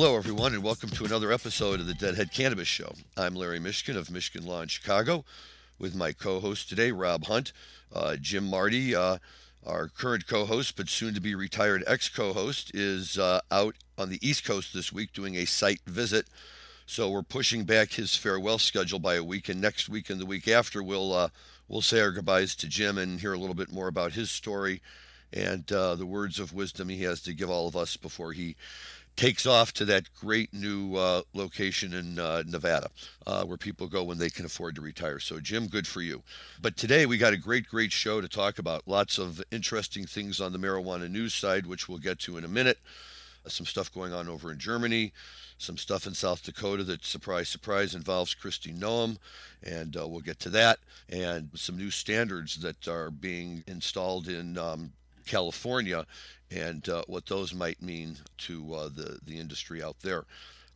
Hello, everyone, and welcome to another episode of the Deadhead Cannabis Show. I'm Larry Mishkin of Michigan Law in Chicago with my co host today, Rob Hunt. Uh, Jim Marty, uh, our current co host, but soon to be retired ex co host, is uh, out on the East Coast this week doing a site visit. So we're pushing back his farewell schedule by a week, and next week and the week after, we'll, uh, we'll say our goodbyes to Jim and hear a little bit more about his story and uh, the words of wisdom he has to give all of us before he takes off to that great new uh, location in uh, Nevada uh, where people go when they can afford to retire. So, Jim, good for you. But today we got a great, great show to talk about. Lots of interesting things on the marijuana news side, which we'll get to in a minute. Some stuff going on over in Germany, some stuff in South Dakota that, surprise, surprise, involves Kristi Noem, and uh, we'll get to that. And some new standards that are being installed in um, California and uh, what those might mean to uh, the, the industry out there.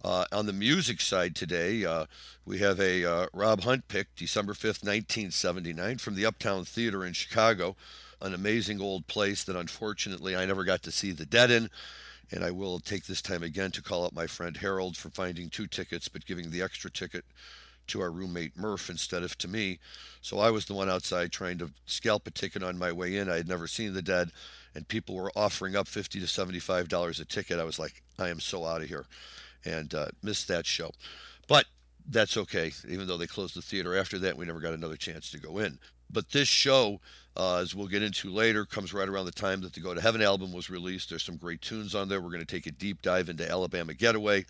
Uh, on the music side today, uh, we have a uh, Rob Hunt pick, December 5th, 1979, from the Uptown Theater in Chicago, an amazing old place that unfortunately I never got to see the dead in. And I will take this time again to call out my friend Harold for finding two tickets, but giving the extra ticket to our roommate Murph instead of to me. So I was the one outside trying to scalp a ticket on my way in. I had never seen the dead and people were offering up 50 to 75 dollars a ticket i was like i am so out of here and uh, missed that show. But that's okay. Even though they closed the theater after that we never got another chance to go in. But this show uh, as we'll get into later comes right around the time that the go to heaven album was released. There's some great tunes on there. We're going to take a deep dive into alabama getaway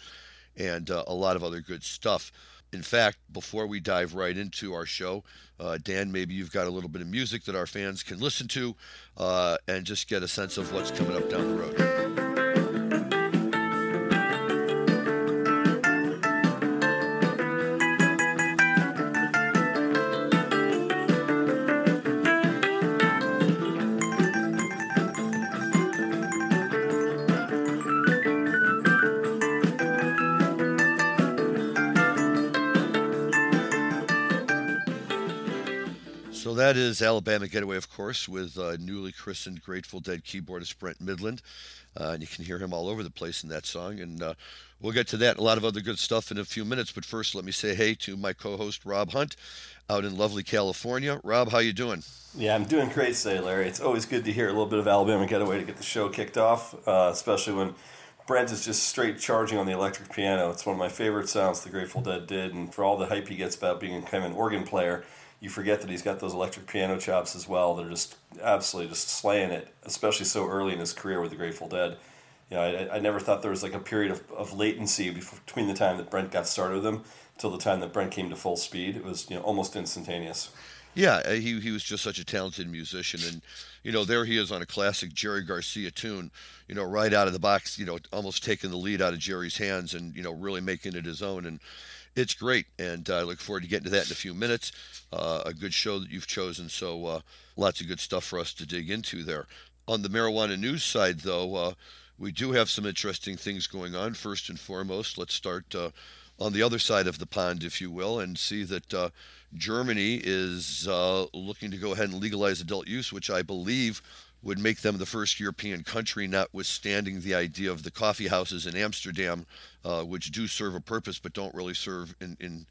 and uh, a lot of other good stuff in fact, before we dive right into our show, uh, Dan, maybe you've got a little bit of music that our fans can listen to uh, and just get a sense of what's coming up down the road. Is Alabama Getaway, of course, with uh, newly christened Grateful Dead keyboardist Brent Mydland. Uh, and you can hear him all over the place in that song. And uh, we'll get to that and a lot of other good stuff in a few minutes. But first, let me say hey to my co-host Rob Hunt out in lovely California. Rob, how you doing? Yeah, I'm doing great today, Larry. It's always good to hear a little bit of Alabama Getaway to get the show kicked off, uh, especially when Brent is just straight charging on the electric piano. It's one of my favorite sounds the Grateful Dead did, and for all the hype he gets about being kind of an organ player – you forget that he's got those electric piano chops as well. They're just absolutely just slaying it, especially so early in his career with the Grateful Dead. You know, I, I never thought there was like a period of, of latency between the time that Brent got started with them till the time that Brent came to full speed. It was you know almost instantaneous. Yeah, uh, he he was just such a talented musician, and you know there he is on a classic Jerry Garcia tune, you know right out of the box, you know almost taking the lead out of Jerry's hands, and you know really making it his own. And it's great, and uh, I look forward to getting to that in a few minutes. Uh, a good show that you've chosen, so uh, lots of good stuff for us to dig into there. On the marijuana news side, though, uh, we do have some interesting things going on. First and foremost, let's start uh, on the other side of the pond, if you will, and see that uh, Germany is looking to go ahead and legalize adult use, which I believe would make them the first European country, notwithstanding the idea of the coffee houses in Amsterdam, uh, which do serve a purpose but don't really serve in, in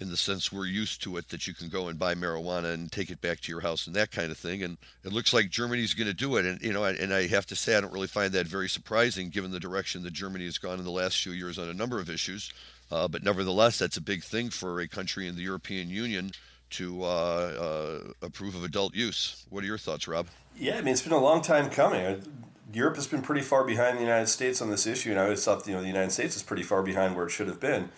in the sense we're used to it that you can go and buy marijuana and take it back to your house and that kind of thing. And it looks like Germany's going to do it. And you know, and I have to say I don't really find that very surprising given the direction that Germany has gone in the last few years on a number of issues. Uh, but nevertheless, that's a big thing for a country in the European Union to uh, uh, approve of adult use. What are your thoughts, Rob? Yeah, I mean, it's been a long time coming. Europe has been pretty far behind the United States on this issue, and I always thought you know the United States is pretty far behind where it should have been.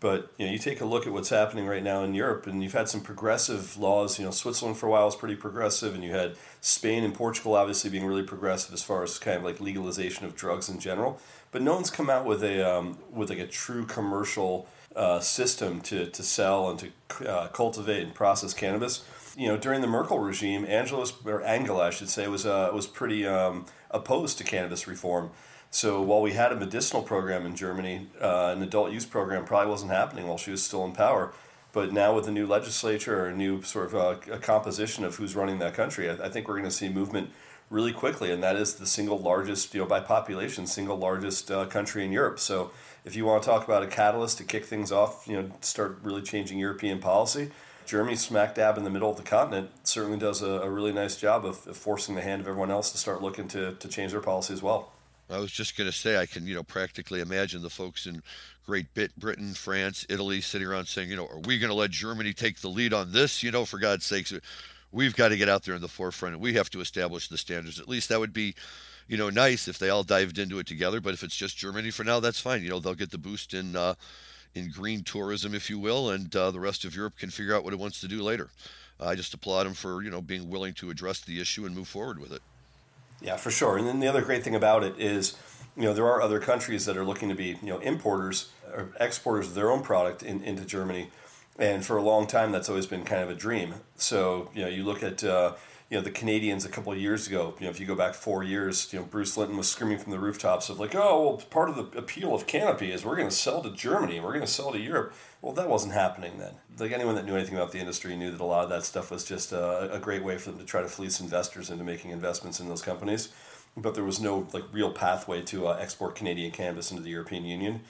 But you know, you take a look at what's happening right now in Europe, and you've had some progressive laws. You know, Switzerland for a while was pretty progressive, and you had Spain and Portugal obviously being really progressive as far as kind of like legalization of drugs in general. But no one's come out with a um, with like a true commercial uh, system to, to sell and to uh, cultivate and process cannabis. You know, during the Merkel regime, Angela or Angela, I should say, was uh, was pretty um, opposed to cannabis reform. So while we had a medicinal program in Germany, uh, an adult use program probably wasn't happening while she was still in power. But now with the new legislature or a new sort of uh, a composition of who's running that country, I, I think we're going to see movement really quickly, and that is the single largest, you know, by population, single largest uh, country in Europe. So if you want to talk about a catalyst to kick things off, you know, start really changing European policy, Germany, smack dab in the middle of the continent, certainly does a, a really nice job of, of, forcing the hand of everyone else to start looking to, to change their policy as well. I was just going to say, I can, you know, practically imagine the folks in Great Britain, France, Italy sitting around saying, you know, are we going to let Germany take the lead on this? You know, for God's sakes, we've got to get out there in the forefront and we have to establish the standards. At least that would be, you know, nice if they all dived into it together. But if it's just Germany for now, that's fine. You know, they'll get the boost in uh, in green tourism, if you will, and uh, the rest of Europe can figure out what it wants to do later. I just applaud them for you know being willing to address the issue and move forward with it. Yeah, for sure. And then the other great thing about it is, you know, there are other countries that are looking to be you know importers or exporters of their own product in, into Germany and for a long time that's always been kind of a dream. So you know, you look at uh, you know the Canadians a couple of years ago. You know, if you go back four years, you know Bruce Linton was screaming from the rooftops of like, oh well, part of the appeal of Canopy is we're going to sell to Germany, we're going to sell to Europe. Well, that wasn't happening then. Like anyone that knew anything about the industry knew that a lot of that stuff was just a, a great way for them to try to fleece investors into making investments in those companies. But there was no like real pathway to uh, export Canadian cannabis into the European Union.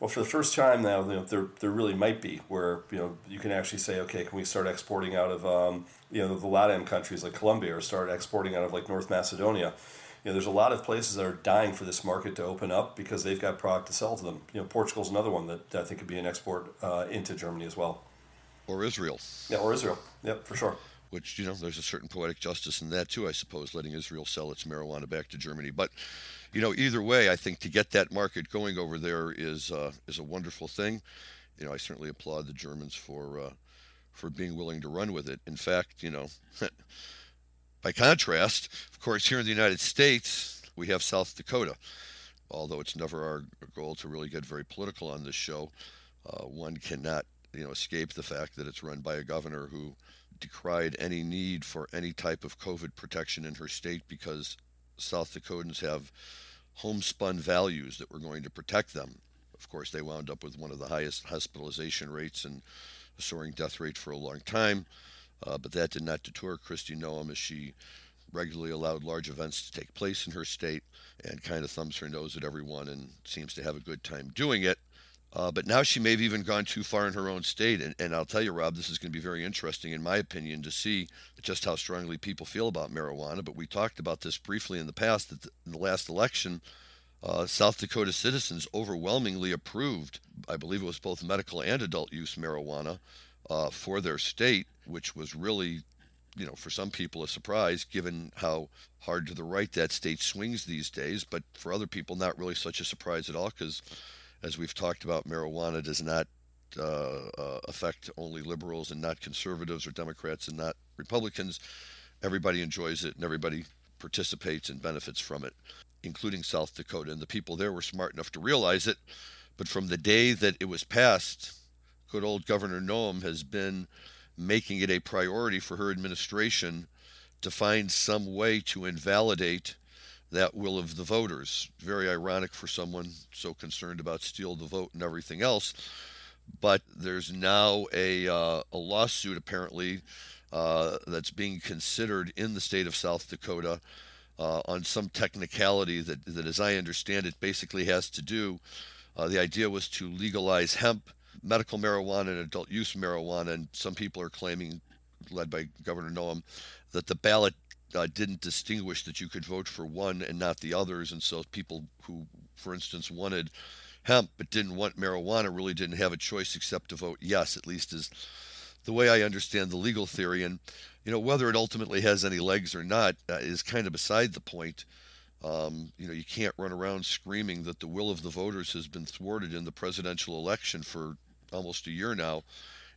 Well, for the first time now, you know, there, there really might be where you know you can actually say, okay, can we start exporting out of um, you know the LATAM countries like Colombia, or start exporting out of like North Macedonia? You know, there's a lot of places that are dying for this market to open up because they've got product to sell to them. You know, Portugal's another one that I think could be an export uh, into Germany as well. Or Israel. Yeah, or Israel. Yep, for sure which you know there's a certain poetic justice in that too i suppose letting israel sell its marijuana back to germany but you know, either way, I think to get that market going over there is uh, is a wonderful thing. You know, I certainly applaud the Germans for uh, for being willing to run with it. In fact, you know, by contrast, of course, here in the United States, we have South Dakota. Although it's never our goal to really get very political on this show, uh, one cannot you know escape the fact that it's run by a governor who decried any need for any type of COVID protection in her state because South Dakotans have homespun values that were going to protect them. Of course, they wound up with one of the highest hospitalization rates and a soaring death rate for a long time. Uh, but that did not deter Kristi Noem as she regularly allowed large events to take place in her state and kind of thumbs her nose at everyone and seems to have a good time doing it. Uh, but now she may have even gone too far in her own state. And, and I'll tell you, Rob, this is going to be very interesting, in my opinion, to see just how strongly people feel about marijuana. But we talked about this briefly in the past that in the last election, uh, South Dakota citizens overwhelmingly approved, I believe it was both medical and adult use marijuana uh, for their state, which was really, you know, for some people a surprise given how hard to the right that state swings these days. But for other people, not really such a surprise at all because as we've talked about, marijuana does not uh, uh, affect only liberals and not conservatives or Democrats and not Republicans. Everybody enjoys it and everybody participates and benefits from it, including South Dakota. And the people there were smart enough to realize it. But from the day that it was passed, good old Governor Noem has been making it a priority for her administration to find some way to invalidate that will of the voters. Very ironic for someone so concerned about steal the vote and everything else. But there's now a, uh, a lawsuit apparently uh, that's being considered in the state of South Dakota uh, on some technicality that, that, as I understand it, basically has to do. Uh, the idea was to legalize hemp, medical marijuana, and adult use marijuana. And some people are claiming, led by Governor Noem, that the ballot uh, didn't distinguish that you could vote for one and not the others, and so people who, for instance, wanted hemp but didn't want marijuana really didn't have a choice except to vote yes. At least is the way I understand the legal theory, and you know whether it ultimately has any legs or not uh, is kind of beside the point. Um, you know, you can't run around screaming that the will of the voters has been thwarted in the presidential election for almost a year now,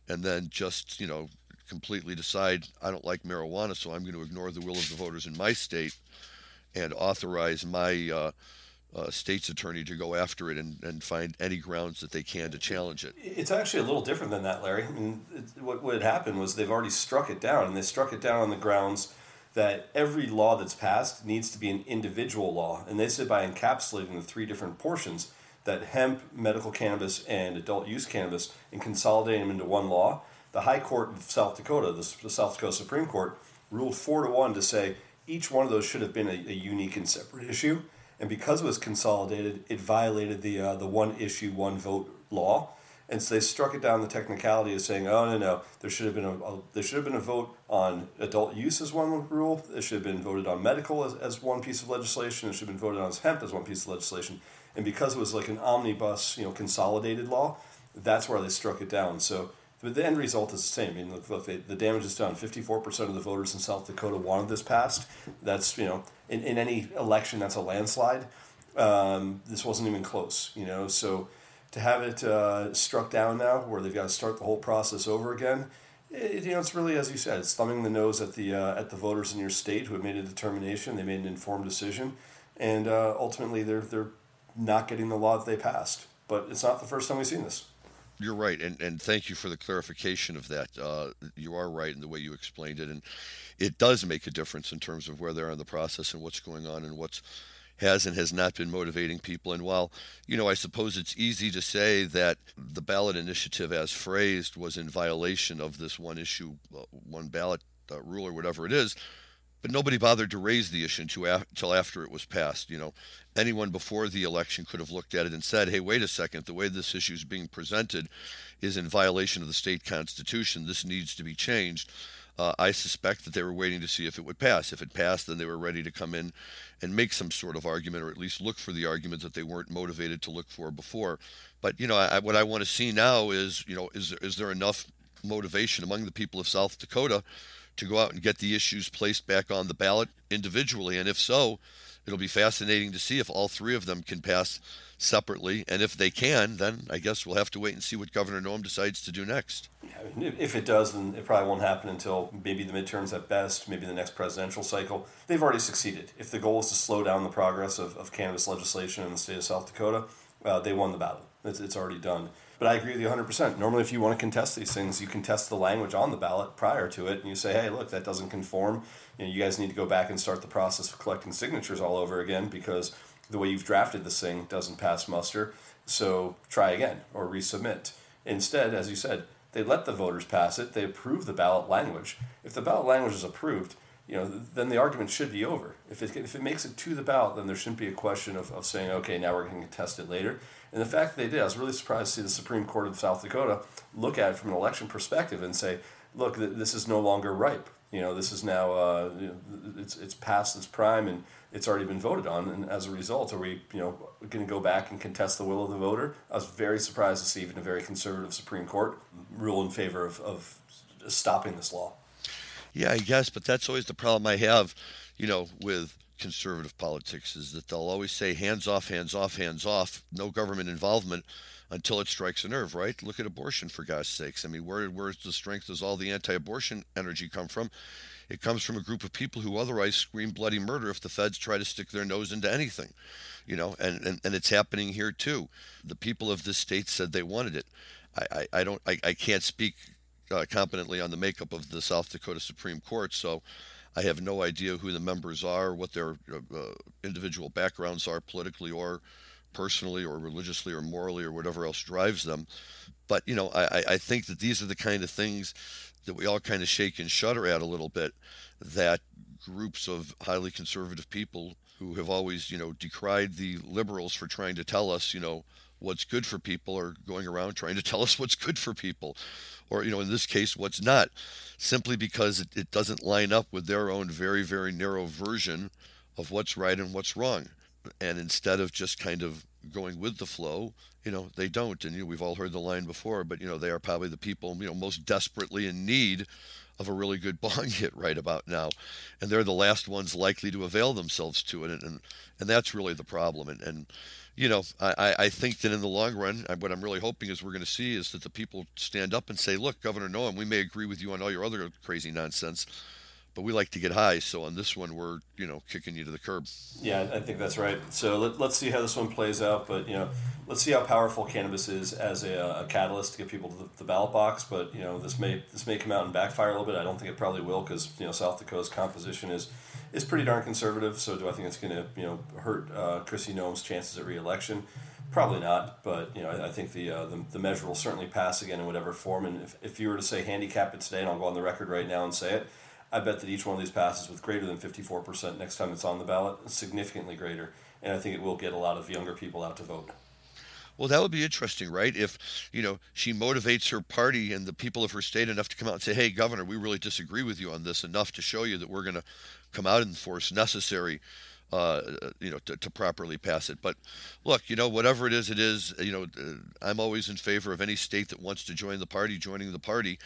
and then just you know completely decide I don't like marijuana, so I'm going to ignore the will of the voters in my state and authorize my uh, uh, state's attorney to go after it and, and find any grounds that they can to challenge it. It's actually a little different than that, Larry. I mean, it, what, what had happened was they've already struck it down, and they struck it down on the grounds that every law that's passed needs to be an individual law. And they said by encapsulating the three different portions that hemp, medical cannabis, and adult use cannabis and consolidating them into one law, the High Court of South Dakota, the, South Dakota Supreme Court, ruled four to one to say each one of those should have been a, a unique and separate issue. And because it was consolidated, it violated the uh, the one issue, one vote law. And so they struck it down the technicality of saying, "Oh no, no, there should have been a, a there should have been a vote on adult use as one rule. It should have been voted on medical as, as one piece of legislation. It should have been voted on as hemp as one piece of legislation. And because it was like an omnibus, you know, consolidated law, that's where they struck it down. So but the end result is the same. I mean, look, the damage is done. Fifty-four percent of the voters in South Dakota wanted this passed. That's you know, in, in any election, that's a landslide. Um, this wasn't even close. You know, so to have it uh, struck down now, where they've got to start the whole process over again, it, you know, it's really as you said, it's thumbing the nose at the uh, at the voters in your state who have made a determination. They made an informed decision, and uh, ultimately, they're they're not getting the law that they passed. But it's not the first time we've seen this. You're right, and and thank you for the clarification of that. Uh, you are right in the way you explained it, and it does make a difference in terms of where they are in the process and what's going on and what's has and has not been motivating people. And while, you know, I suppose it's easy to say that the ballot initiative as phrased was in violation of this one issue, uh, one ballot uh, rule or whatever it is, but nobody bothered to raise the issue until after it was passed. You know, anyone before the election could have looked at it and said, "Hey, wait a second. The way this issue is being presented is in violation of the state constitution. This needs to be changed." Uh, I suspect that they were waiting to see if it would pass. If it passed, then they were ready to come in and make some sort of argument, or at least look for the argument that they weren't motivated to look for before. But you know, I, what I want to see now is, you know, is is there enough motivation among the people of South Dakota to go out and get the issues placed back on the ballot individually? And if so, it'll be fascinating to see if all three of them can pass separately. And if they can, then I guess we'll have to wait and see what Governor Noem decides to do next. Yeah, if it does, then it probably won't happen until maybe the midterms at best, maybe the next presidential cycle. They've already succeeded. If the goal is to slow down the progress of, of cannabis legislation in the state of South Dakota, uh, they won the battle. It's, it's already done. But I agree with you 100%. Normally, if you want to contest these things, you contest the language on the ballot prior to it, and you say, hey, look, that doesn't conform. You, know, you guys need to go back and start the process of collecting signatures all over again because the way you've drafted this thing doesn't pass muster. So try again or resubmit. Instead, as you said, they let the voters pass it. They approve the ballot language. If the ballot language is approved, you know, then the argument should be over. If it, if it makes it to the ballot, then there shouldn't be a question of, of saying, okay, now we're going to contest it later. And the fact that they did, I was really surprised to see the Supreme Court of South Dakota look at it from an election perspective and say, look, this is no longer ripe. You know, this is now uh, it's it's past its prime and it's already been voted on. And as a result, are we you know going to go back and contest the will of the voter? I was very surprised to see even a very conservative Supreme Court rule in favor of, of stopping this law. Yeah, I guess, but that's always the problem I have, you know, with conservative politics is that they'll always say hands off, hands off, hands off, no government involvement until it strikes a nerve, right? Look at abortion for God's sakes. I mean, where where's the strength does all the anti-abortion energy come from? It comes from a group of people who otherwise scream bloody murder if the feds try to stick their nose into anything. You know, and, and, and it's happening here too. The people of this state said they wanted it. I, I, I don't I, I can't speak uh, competently on the makeup of the South Dakota Supreme Court, so I have no idea who the members are, what their uh, individual backgrounds are politically or personally or religiously or morally or whatever else drives them. But, you know, I, I think that these are the kind of things that we all kind of shake and shudder at a little bit that groups of highly conservative people who have always, you know, decried the liberals for trying to tell us, you know, what's good for people are going around trying to tell us what's good for people or you know in this case what's not simply because it, it doesn't line up with their own very very narrow version of what's right and what's wrong. And instead of just kind of going with the flow you know they don't. And you know, we've all heard the line before but you know they are probably the people you know most desperately in need of a really good bong hit right about now. And they're the last ones likely to avail themselves to it. And and, and that's really the problem. And, and you know, I, I think that in the long run, what I'm really hoping is we're going to see is that the people stand up and say, look, Governor Noem, we may agree with you on all your other crazy nonsense, but we like to get high. So on this one, we're you know kicking you to the curb. Yeah, I think that's right. So let, us see how this one plays out. But you know, let's see how powerful cannabis is as a, a catalyst to get people to the, the, ballot box. But you know, this may this may come out and backfire a little bit. I don't think it probably will because you know South Dakota's composition is is pretty darn conservative. So do I think it's going to you know hurt uh, Kristi Noem's chances at reelection? Probably not, but you know I, I think the, uh, the, the measure will certainly pass again in whatever form. And if, if you were to say handicap it today, and I'll go on the record right now and say it, I bet that each one of these passes with greater than 54% next time it's on the ballot, significantly greater. And I think it will get a lot of younger people out to vote. Well, that would be interesting, right? If, you know, she motivates her party and the people of her state enough to come out and say, hey, Governor, we really disagree with you on this enough to show you that we're going to come out and force necessary uh, you know, to, to, properly pass it. But look, you know, whatever it is, it is. You know, uh, I'm always in favor of any state that wants to join the party joining the party,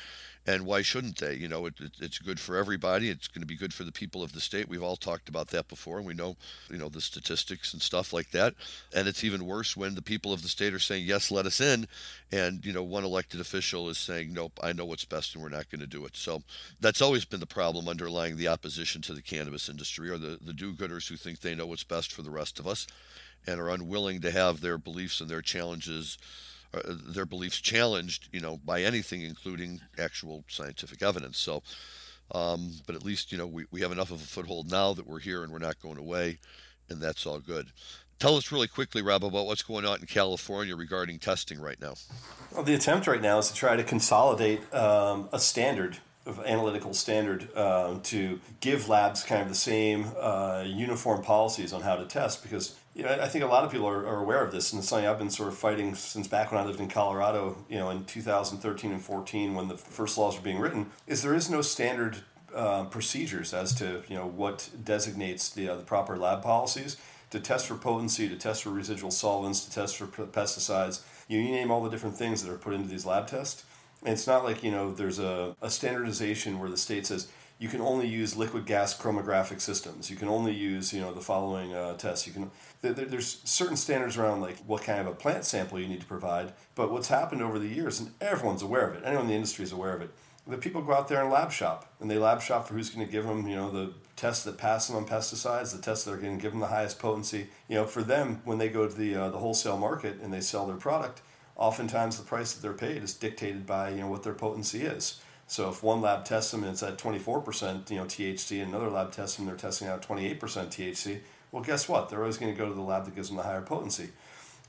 and why shouldn't they? You know, it, it, it's good for everybody. It's going to be good for the people of the state. We've all talked about that before, and we know, you know, the statistics and stuff like that. And it's even worse when the people of the state are saying yes, let us in, and you know, one elected official is saying nope, I know what's best, and we're not going to do it. So that's always been the problem underlying the opposition to the cannabis industry, or the the do-gooders who think they know what's best for the rest of us, and are unwilling to have their beliefs and their challenges uh, their beliefs challenged, you know, by anything, including actual scientific evidence. So, um, but at least you know we, we have enough of a foothold now that we're here and we're not going away, and that's all good. Tell us really quickly, Rob, about what's going on in California regarding testing right now. Well, the attempt right now is to try to consolidate um, a standard of analytical standard um, to give labs kind of the same uh, uniform policies on how to test because you know, I think a lot of people are, are, aware of this, and it's something I've been sort of fighting since back when I lived in Colorado, you know, in 2013 and 14 when the first laws were being written, is there is no standard uh, procedures as to, you know, what designates the, uh, the proper lab policies to test for potency, to test for residual solvents, to test for pesticides. You, you name all the different things that are put into these lab tests. And it's not like, you know, there's a, a standardization where the state says, you can only use liquid gas chromatographic systems. You can only use you know the following uh, tests. You can there's certain standards around like what kind of a plant sample you need to provide. But what's happened over the years, and everyone's aware of it. Anyone in the industry is aware of it. The people go out there and lab shop, and they lab shop for who's going to give them you know the tests that pass them on pesticides, the tests that are going to give them the highest potency. You know, for them when they go to the uh, the wholesale market and they sell their product, oftentimes the price that they're paid is dictated by you know what their potency is. So if one lab tests them and it's at 24%, you know, THC, and another lab tests them and they're testing out 28% THC, well, guess what? They're always going to go to the lab that gives them the higher potency.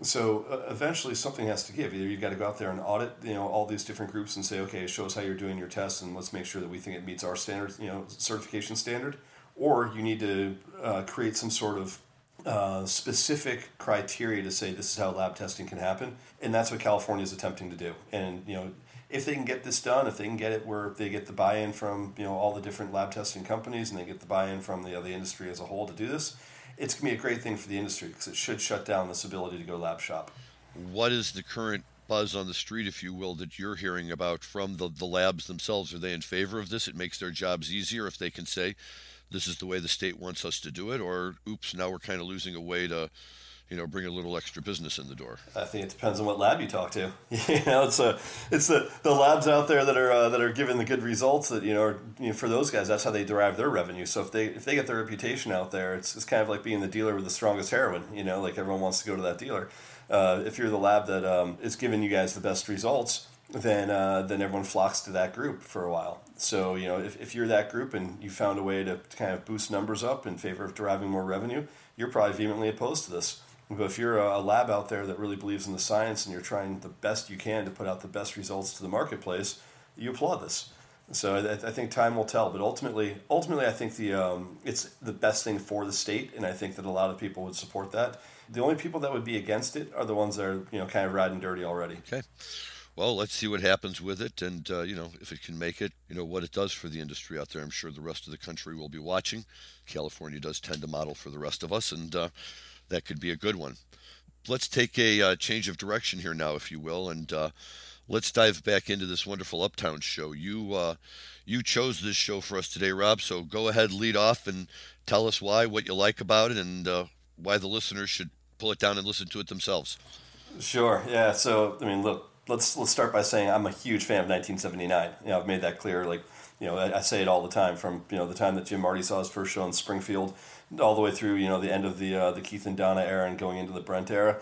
So uh, eventually something has to give. Either you've got to go out there and audit, you know, all these different groups and say, okay, show us how you're doing your tests and let's make sure that we think it meets our standard, you know, certification standard. Or you need to uh, create some sort of uh, specific criteria to say this is how lab testing can happen, and that's what California is attempting to do. And you know, if they can get this done, if they can get it where they get the buy-in from you know all the different lab testing companies and they get the buy-in from the, the industry as a whole to do this, it's going to be a great thing for the industry because it should shut down this ability to go lab shop. What is the current buzz on the street, if you will, that you're hearing about from the, the labs themselves? Are they in favor of this? It makes their jobs easier if they can say, this is the way the state wants us to do it, or oops, now we're kind of losing a way to you know, bring a little extra business in the door. I think it depends on what lab you talk to. you know, it's a, it's the, the labs out there that are uh, that are giving the good results that you know, are, you know, for those guys, that's how they derive their revenue. So if they if they get their reputation out there, it's, it's kind of like being the dealer with the strongest heroin. You know, like everyone wants to go to that dealer. Uh, if you're the lab that um, is giving you guys the best results, then uh, then everyone flocks to that group for a while. So you know, if, if you're that group and you found a way to kind of boost numbers up in favor of deriving more revenue, you're probably vehemently opposed to this. But if you're a lab out there that really believes in the science and you're trying the best you can to put out the best results to the marketplace, you applaud this. So I, I think time will tell. But ultimately, ultimately, I think the um, it's the best thing for the state, and I think that a lot of people would support that. The only people that would be against it are the ones that are you know kind of riding dirty already. Okay. Well, let's see what happens with it, and uh, you know if it can make it, you know what it does for the industry out there. I'm sure the rest of the country will be watching. California does tend to model for the rest of us, and uh, that could be a good one. Let's take a uh, change of direction here now, if you will, and uh, let's dive back into this wonderful Uptown show. You uh, you chose this show for us today, Rob. So go ahead, lead off, and tell us why, what you like about it, and uh, why the listeners should pull it down and listen to it themselves. Sure. Yeah. So I mean, look, let's let's start by saying I'm a huge fan of 1979. You know, I've made that clear. Like, you know, I, I say it all the time. From you know the time that Jim Marty saw his first show in Springfield all the way through, you know, the end of the uh, the Keith and Donna era and going into the Brent era.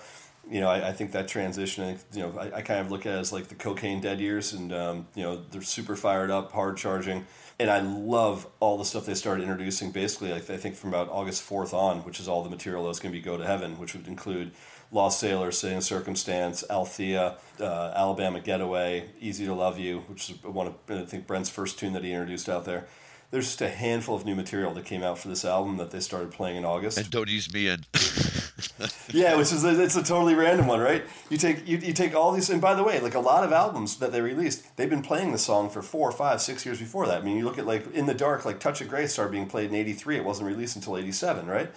You know, I, I think that transition, you know, I, I kind of look at it as like the cocaine dead years, and um, you know, they're super fired up, hard charging, and I love all the stuff they started introducing. Basically, like I think from about August fourth on, which is all the material that's going to be Go to Heaven, which would include Lost Sailor, in Circumstance, Althea, uh, Alabama Getaway, Easy to Love You, which is one of I think Brent's first tune that he introduced out there there's just a handful of new material that came out for this album that they started playing in August. And don't ease me in. yeah, which is a, it's a totally random one, right? You take you, you take all these, and by the way, like a lot of albums that they released, they've been playing the song for four, five, six years before that. I mean, you look at like In the Dark, like Touch of Grey started being played in '83. It wasn't released until '87, right?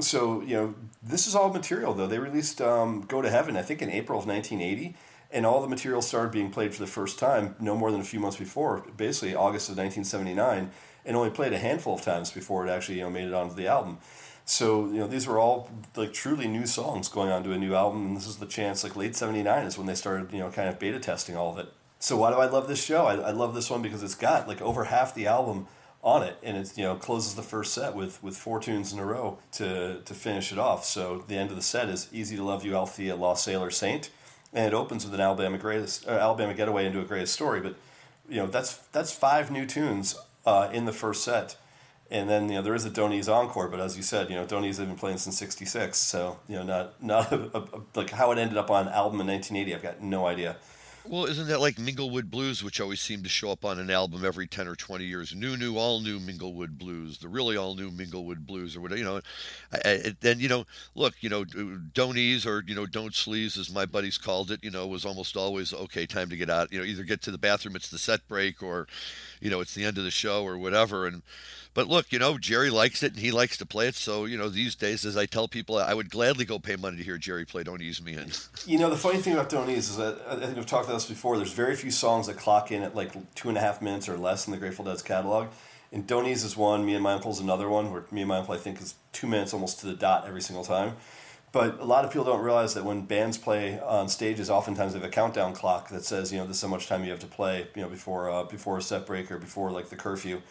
So you know, this is all material though. They released um, "Go to Heaven" I think in April of 1980 and all the material started being played for the first time no more than a few months before, basically August of 1979, and only played a handful of times before it actually you know made it onto the album. So you know these were all like truly new songs going onto a new album, and this is the chance. Like late '79 is when they started you know kind of beta testing all of it. So why do I love this show? I, I love this one because it's got like over half the album on it, and it you know closes the first set with with four tunes in a row to to finish it off. So the end of the set is "Easy to Love You, Althea, Lost Sailor, Saint." And it opens with an Alabama greatest uh, Alabama getaway into a greatest story. But you know that's that's five new tunes uh, in the first set, and then you know there is a Don't encore. But as you said, you know have been playing since '66, so you know not not a, a, like how it ended up on album in 1980. I've got no idea. Well, isn't that like Minglewood Blues, which always seem to show up on an album every 10 or 20 years? New, new, all new Minglewood Blues, the really all new Minglewood Blues, or whatever, you know. And, you know, look, you know, don't ease or, you know, don't sleaze, as my buddies called it, you know, was almost always, okay, time to get out. You know, either get to the bathroom, it's the set break, or, you know, it's the end of the show or whatever. And, but look, you know, Jerry likes it and he likes to play it. So, you know, these days, as I tell people, I would gladly go pay money to hear Jerry play Don't Ease Me In. You know, the funny thing about Don't Ease is that I think we've talked about this before. There's very few songs that clock in at like two and a half minutes or less in the Grateful Dead's catalog. And Don't is one, Me and My Uncle is another one, where Me and My Uncle, I think, is two minutes almost to the dot every single time. But a lot of people don't realize that when bands play on stages, oftentimes they have a countdown clock that says, you know, this is how much time you have to play, you know, before uh, before a set break or before like the curfew.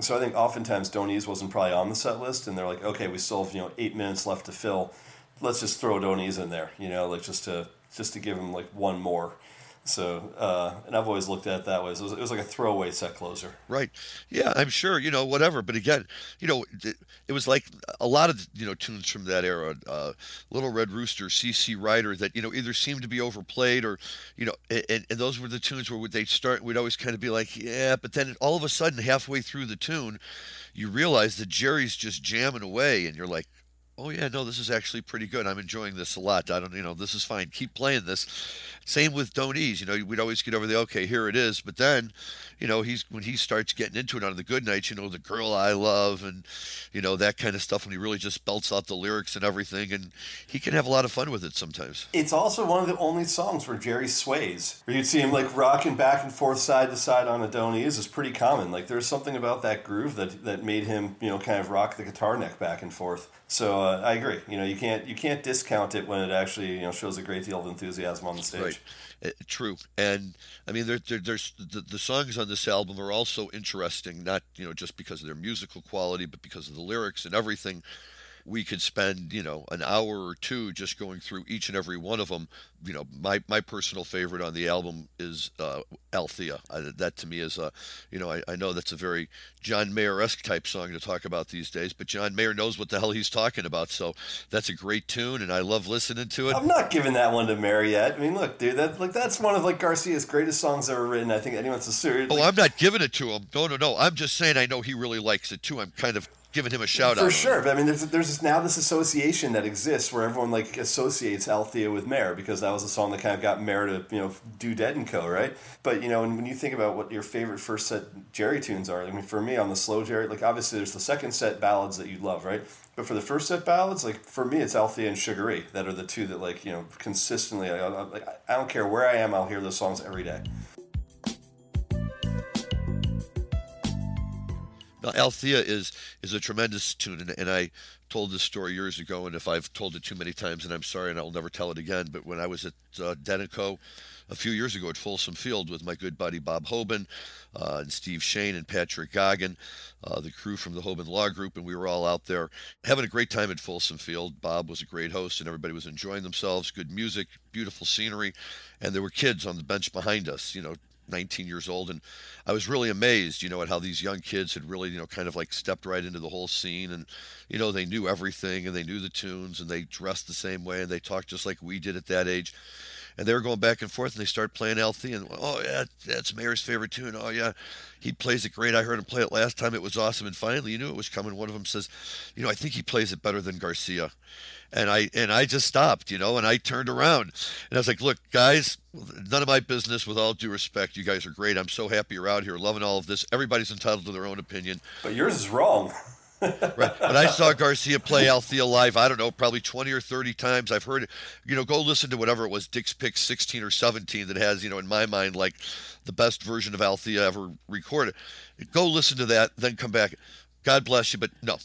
So I think oftentimes Don't wasn't probably on the set list, and they're like, okay, we still have you know eight minutes left to fill. Let's just throw Don't in there, you know, like just to just to give them like one more. So, uh, and I've always looked at it that way. So it was, it was, like a throwaway set closer. Right. Yeah, I'm sure, you know, whatever. But again, you know, it, it was like a lot of, you know, tunes from that era, uh, Little Red Rooster, CC Rider, that, you know, either seemed to be overplayed or, you know, and, and those were the tunes where they'd start, we'd always kind of be like, yeah, but then all of a sudden, halfway through the tune, you realize that Jerry's just jamming away and you're like, oh yeah, no, this is actually pretty good. I'm enjoying this a lot. I don't, you know, this is fine. Keep playing this. Same with Don't Ease. You know, we'd always get over the okay, here it is. But then, you know, he's when he starts getting into it on the good nights, you know, the girl I love and you know that kind of stuff. When he really just belts out the lyrics and everything, and he can have a lot of fun with it sometimes. It's also one of the only songs where Jerry sways, where you'd see him like rocking back and forth, side to side on a Don't Ease is pretty common. Like there's something about that groove that that made him, you know, kind of rock the guitar neck back and forth. So uh, I agree. You know, you can't you can't discount it when it actually you know shows a great deal of enthusiasm on the stage. Right. Uh, true, and I mean, there, there, there's the, the songs on this album are also interesting, not you know just because of their musical quality, but because of the lyrics and everything we could spend you know an hour or two just going through each and every one of them. You know my my personal favorite on the album is uh, althea. I, that to me is a you know I, I know that's a very john mayer-esque type song to talk about these days but john mayer knows what the hell he's talking about so that's a great tune and i love listening to it. I'm not giving that one to mayer yet. I mean look dude that like that's one of like garcia's greatest songs ever written. I think anyone's a serious oh i'm not giving it to him. No no no. I'm just saying i know he really likes it too. I'm kind of giving him a shout For out. For sure, but I mean, there's there's this, now this association that exists where everyone like associates Althea with Mayer because that was a song that kind of got Mayer to you know do Dead and Co. Right, but you know, and when you think about what your favorite first set Jerry tunes are, I mean, for me on the slow Jerry, like obviously there's the second set ballads that you love, right? But for the first set ballads, like for me, it's Althea and Sugaree that are the two that like you know consistently. I, I, I don't care where I am, I'll hear those songs every day. Now, Althea is is a tremendous tune, and, and, I told this story years ago, and if I've told it too many times, and I'm sorry, and I'll never tell it again. But when I was at uh, Dead and Co a few years ago at Folsom Field with my good buddy Bob Hoban uh, and Steve Schain and Patrick Goggin, uh, the crew from the Hoban Law Group, and we were all out there having a great time at Folsom Field. Bob was a great host, and everybody was enjoying themselves. Good music, beautiful scenery, and there were kids on the bench behind us, you know, 19 years old and I was really amazed you know at how these young kids had really you know kind of like stepped right into the whole scene and you know they knew everything and they knew the tunes and they dressed the same way and they talked just like we did at that age and they were going back and forth, and they start playing Althea, and oh yeah, that's Mayer's favorite tune. Oh yeah, he plays it great. I heard him play it last time; it was awesome. And finally, you knew it was coming. One of them says, you know, I think he plays it better than Garcia, and I and I just stopped, you know, and I turned around, and I was like, look, guys, none of my business. With all due respect, you guys are great. I'm so happy you're out here, loving all of this. Everybody's entitled to their own opinion. But yours is wrong. right. But I saw Garcia play Althea live, I don't know, probably 20 or 30 times. I've heard it. You know, go listen to whatever it was, Dick's Pick 16 or 17 that has, you know, in my mind, like the best version of Althea ever recorded. Go listen to that, then come back. God bless you, but no,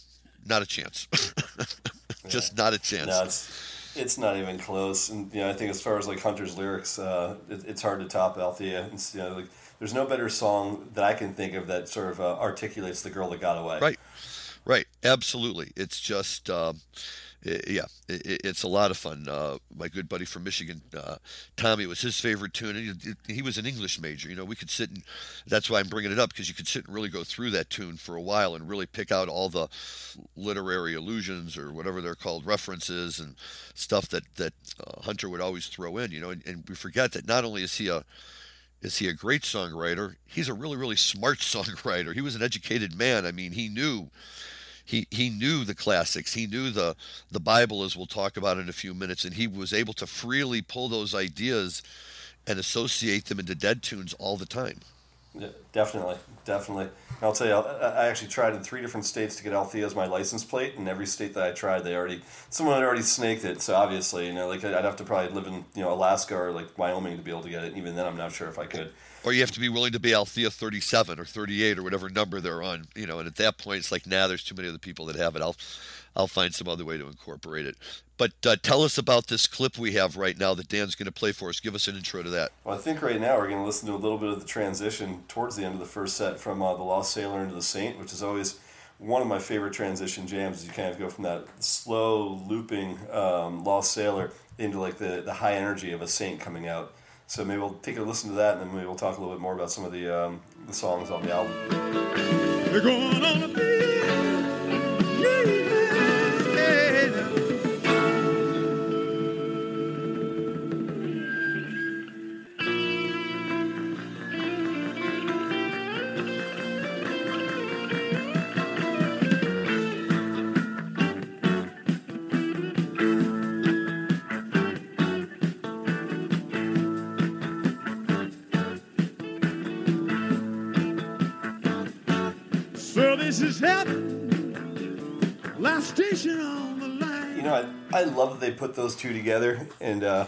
not a chance. Just yeah. not a chance. No, it's, it's not even close. And, you know, I think as far as like Hunter's lyrics, uh, it, it's hard to top Althea. It's, you know, like, there's no better song that I can think of that sort of uh, articulates the girl that got away. Right. Right, absolutely. It's just, uh, it, yeah, it, it's a lot of fun. Uh, my good buddy from Michigan, uh, Tommy, was his favorite tune. And he, he, was an English major. You know, we could sit and that's why I'm bringing it up because you could sit and really go through that tune for a while and really pick out all the literary allusions or whatever they're called, references and stuff that that uh, Hunter would always throw in. You know, and, and we forget that not only is he a is he a great songwriter? He's a really, really smart songwriter. He was an educated man. I mean, he knew he he knew the classics. He knew the the Bible, as we'll talk about in a few minutes, and he was able to freely pull those ideas and associate them into dead tunes all the time. Yeah, definitely, definitely. I'll tell you, I actually tried in three different states to get Althea as my license plate, and every state that I tried, they already someone had already snaked it. So obviously, you know, like I'd have to probably live in you know Alaska or like Wyoming to be able to get it. Even then, I'm not sure if I could or you have to be willing to be Althea 37 or 38 or whatever number they're on, you know. And at that point, it's like, nah, there's too many other people that have it. I'll, I'll find some other way to incorporate it. But uh, tell us about this clip we have right now that Dan's going to play for us. Give us an intro to that. Well, I think right now we're going to listen to a little bit of the transition towards the end of the first set from uh, the Lost Sailor into the Saint, which is always one of my favorite transition jams. You kind of go from that slow looping um, Lost Sailor into like the, the high energy of a Saint coming out. So maybe we'll take a listen to that, and then maybe we'll talk a little bit more about some of the um, the songs on the album. I love that they put those two together, and uh,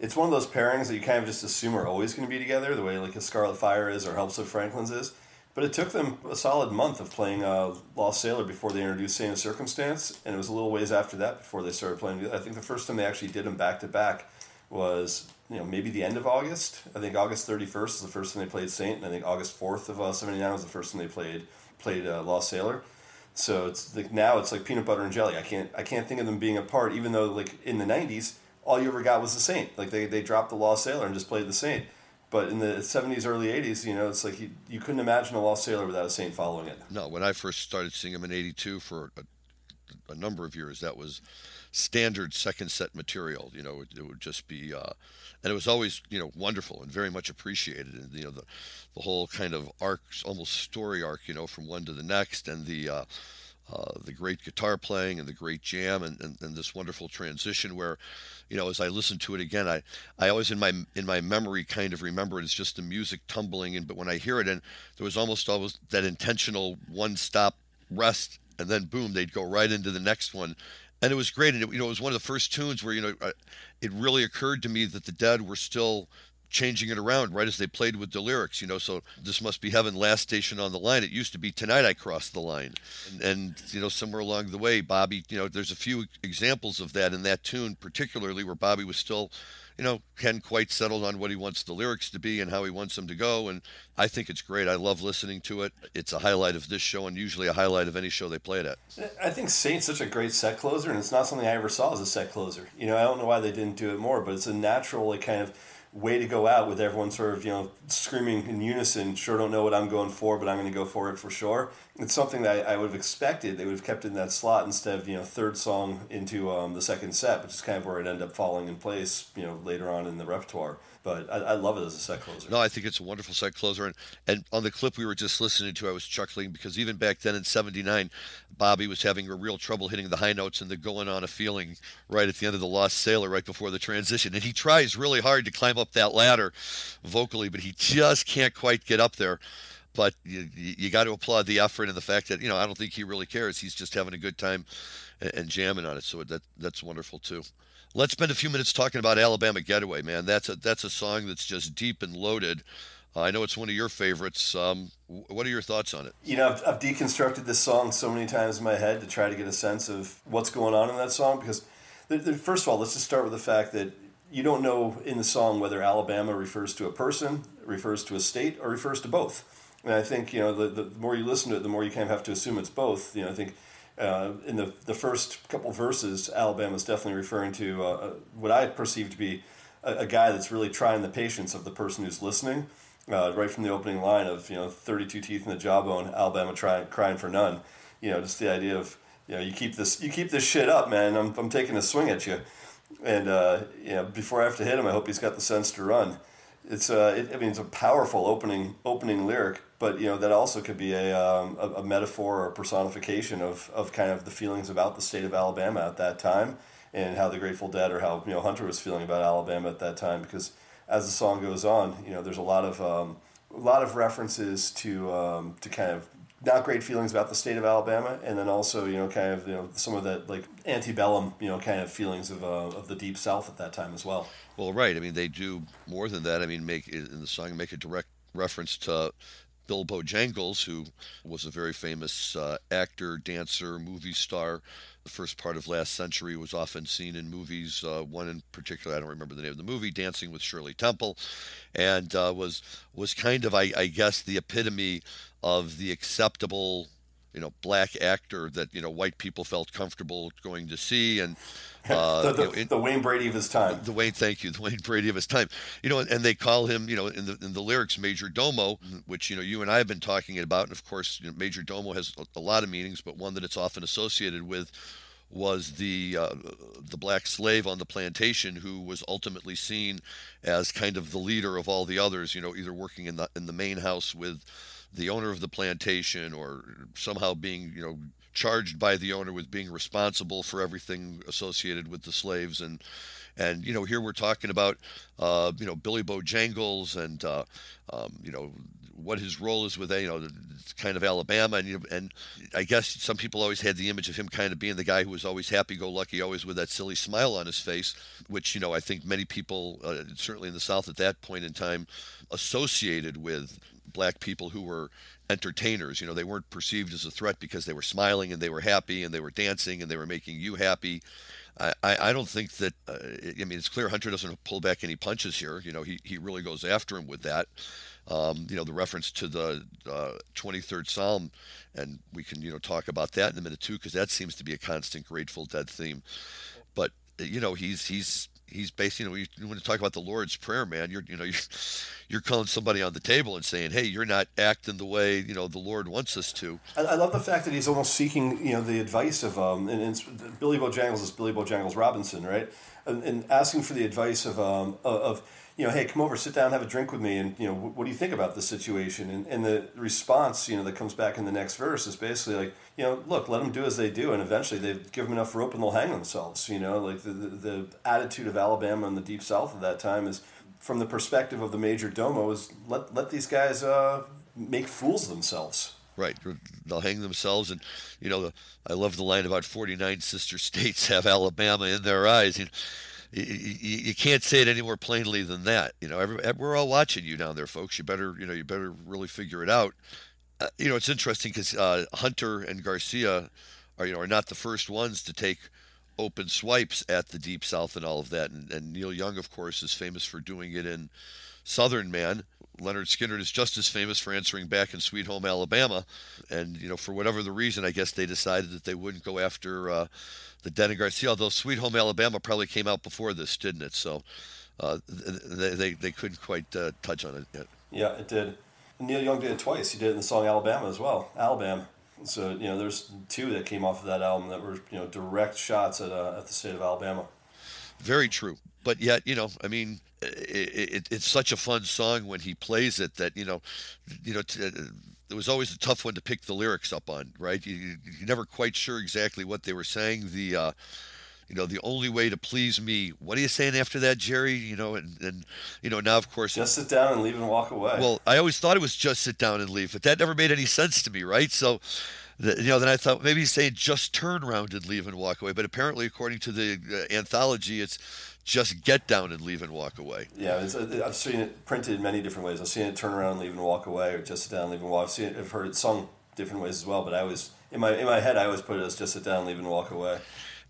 it's one of those pairings that you kind of just assume are always going to be together, the way like a Scarlet Fire is or Help Slip Franklin's is. But it took them a solid month of playing uh, Lost Sailor before they introduced Saint of Circumstance, and it was a little ways after that before they started playing. I think the first time they actually did them back to back was you know maybe the end of August. I think August thirty first is the first time they played Saint, and I think August fourth of uh, seventy nine was the first time they played played uh, Lost Sailor. So it's like now it's like peanut butter and jelly. I can't I can't think of them being apart. Even though like in the '90s, all you ever got was the Saint. Like they, they dropped the Lost Sailor and just played the Saint. But in the '70s, early '80s, you know, it's like you, you couldn't imagine a Lost Sailor without a Saint following it. No, when I first started seeing them in '82 for a, a, number of years, that was standard second set material. You know, it, it would just be. Uh, and it was always you know wonderful and very much appreciated and you know the the whole kind of arc almost story arc you know from one to the next and the uh, uh, the great guitar playing and the great jam and, and, and, this wonderful transition where you know as i listen to it again i i always in my in my memory kind of remember it as just the music tumbling in but when i hear it and there was almost always that intentional one stop rest and then boom they'd go right into the next one and it was great. And it, you know, it was one of the first tunes where you know it really occurred to me that the Dead were still changing it around right as they played with the lyrics. You know, so this must be heaven. Last station on the line. It used to be tonight I crossed the line, and, and you know somewhere along the way, Bobby. You know, there's a few examples of that in that tune, particularly where Bobby was still you know, hadn't quite settled on what he wants the lyrics to be and how he wants them to go. And I think it's great. I love listening to it. It's a highlight of this show and usually a highlight of any show they play it at. I think Saint's such a great set closer, and it's not something I ever saw as a set closer. You know, I don't know why they didn't do it more, but it's a natural, like, kind of way to go out with everyone sort of, you know, screaming in unison, sure don't know what I'm going for, but I'm going to go for it for sure. it's something that I, would have expected they would have kept in that slot instead of you know third song into um, the second set, which is kind of where it ended up falling in place you know later on in the repertoire. But I, I love it as a set closer. No, I think it's a wonderful set closer. And, and on the clip we were just listening to, I was chuckling because even back then in '79, Bobby was having a real trouble hitting the high notes and the going on a feeling right at the end of the Lost Sailor, right before the transition. And he tries really hard to climb up that ladder vocally, but he just can't quite get up there but you, you got to applaud the effort and the fact that you know I don't think he really cares. He's just having a good time and, and jamming on it. So that that's wonderful too. Let's spend a few minutes talking about Alabama Getaway, man. That's a that's a song that's just deep and loaded. Uh, I know it's one of your favorites. Um, what are your thoughts on it? You know, I've, I've, deconstructed this song so many times in my head to try to get a sense of what's going on in that song. Because, first of all, let's just start with the fact that you don't know in the song whether Alabama refers to a person, refers to a state, or refers to both. And I think you know the, the more you listen to it, the more you kind of have to assume it's both. You know, I think uh, in the the first couple verses, Alabama is definitely referring to uh, uh, what I perceive to be a, a, guy that's really trying the patience of the person who's listening. Uh, right from the opening line of you know 32 teeth in the jawbone, Alabama trying crying for none. You know, just the idea of you know you keep this you keep this shit up, man. I'm I'm taking a swing at you, and uh, you know before I have to hit him, I hope he's got the sense to run. It's uh, it, I mean it's a powerful opening opening lyric but you know that also could be a, um, a, a, metaphor or a personification of, of kind of the feelings about the state of Alabama at that time and how the Grateful Dead or how you know Hunter was feeling about Alabama at that time because as the song goes on you know there's a lot of um, a lot of references to um, to kind of not great feelings about the state of Alabama and then also you know kind of you know some of that like antebellum you know kind of feelings of, uh, of the deep south at that time as well. Well right. I mean they do more than that. I mean make in the song make a direct reference to Bill Bojangles, who was a very famous uh, actor, dancer, movie star. The first part of last century was often seen in movies. Uh, one in particular, I don't remember the name of the movie, Dancing with Shirley Temple, and uh, was was kind of, I, I guess, the epitome of the acceptable you know black actor that you know white people felt comfortable going to see and uh, the, the, you know, in, the, Wayne Brady of his time. The Wayne, thank you, the Wayne Brady of his time. You know, and, and, they call him, you know, in the in the lyrics, Major Domo, which you know you and I have been talking about, and of course, you know, Major Domo has a, a, lot of meanings, but one that it's often associated with was the uh, the black slave on the plantation who was ultimately seen as kind of the leader of all the others. You know, either working in the in the main house with the owner of the plantation or somehow being you know charged by the owner with being responsible for everything associated with the slaves. And and you know here we're talking about uh, you know Billy Bojangles and uh, um, you know what his role is with you know kind of Alabama. And you know, and I guess some people always had the image of him kind of being the guy who was always happy-go-lucky, always with that silly smile on his face, which you know I think many people uh, certainly in the South at that point in time associated with black people who were entertainers. You know, they weren't perceived as a threat because they were smiling and they were happy and they were dancing and they were making you happy. I, I don't think that, uh, I mean, it's clear Hunter doesn't pull back any punches here. You know, he, he really goes after him with that. Um, you know, the reference to the uh, 23rd Psalm, and we can, you know, talk about that in a minute too, because that seems to be a constant Grateful Dead theme. But, you know, he's, he's, he's basically, you know, when you want to talk about the Lord's Prayer, man. You're, you know, you're, you're calling somebody on the table and saying, "Hey, you're not acting the way you know the Lord wants us to." I, I love the fact that he's almost seeking, you know, the advice of um, and, and Billy Bojangles is Billy Bojangles Robinson, right? And, and asking for the advice of um, of you know, hey, come over, sit down, have a drink with me, and you know, what, do you think about the situation? And, and the response, you know, that comes back in the next verse is basically like, you know, look, let them do as they do, and eventually they give them enough rope and they'll hang themselves. You know, like the, the, the attitude of Alabama and the deep South at that time is, from the perspective of the major domo, is let let these guys uh, make fools of themselves. Right, they'll hang themselves, and you know, I love the line about forty-nine sister states have Alabama in their eyes. You know, you, you, you, can't say it any more plainly than that. You know, every, we're all watching you down there, folks. You better, you know, you better really figure it out. Uh, you know, it's interesting because uh, Hunter and Garcia are, you know, are not the first ones to take open swipes at the Deep South and all of that. And, and Neil Young, of course, is famous for doing it in Southern Man. Lynyrd Skynyrd is just as famous for answering back in Sweet Home Alabama. And, you know, for whatever the reason, I guess they decided that they wouldn't go after uh, the Den of Garcia, although Sweet Home Alabama probably came out before this, didn't it? So uh, they, they, they, couldn't quite uh, touch on it yet. Yeah, it did. Neil Young did it twice. He did it in the song Alabama as well. Alabama. So you know, there's two that came off of that album that were you know direct shots at uh, at the state of Alabama. Very true, but yet you know, I mean, it, it, it's such a fun song when he plays it that you know, you know. T- it was always a tough one to pick the lyrics up on, right? You, you're never quite sure exactly what they were saying. The uh, you know, the only way to please me. What are you saying after that, Jerry? You know, and, and you know, now of course. Just sit down and leave and walk away. Well, I always thought it was just sit down and leave, but that never made any sense to me, right? So, the, you know, then I thought maybe he's saying just turn around and leave and walk away. But apparently, according to the uh, anthology, it's just get down and leave and walk away. Yeah, uh, I've seen it printed in many different ways. I've seen it turn around and leave and walk away, or just sit down and leave and walk. I've seen it, I've heard it sung different ways as well. But I always in my in my head, I always put it as just sit down, leave and walk away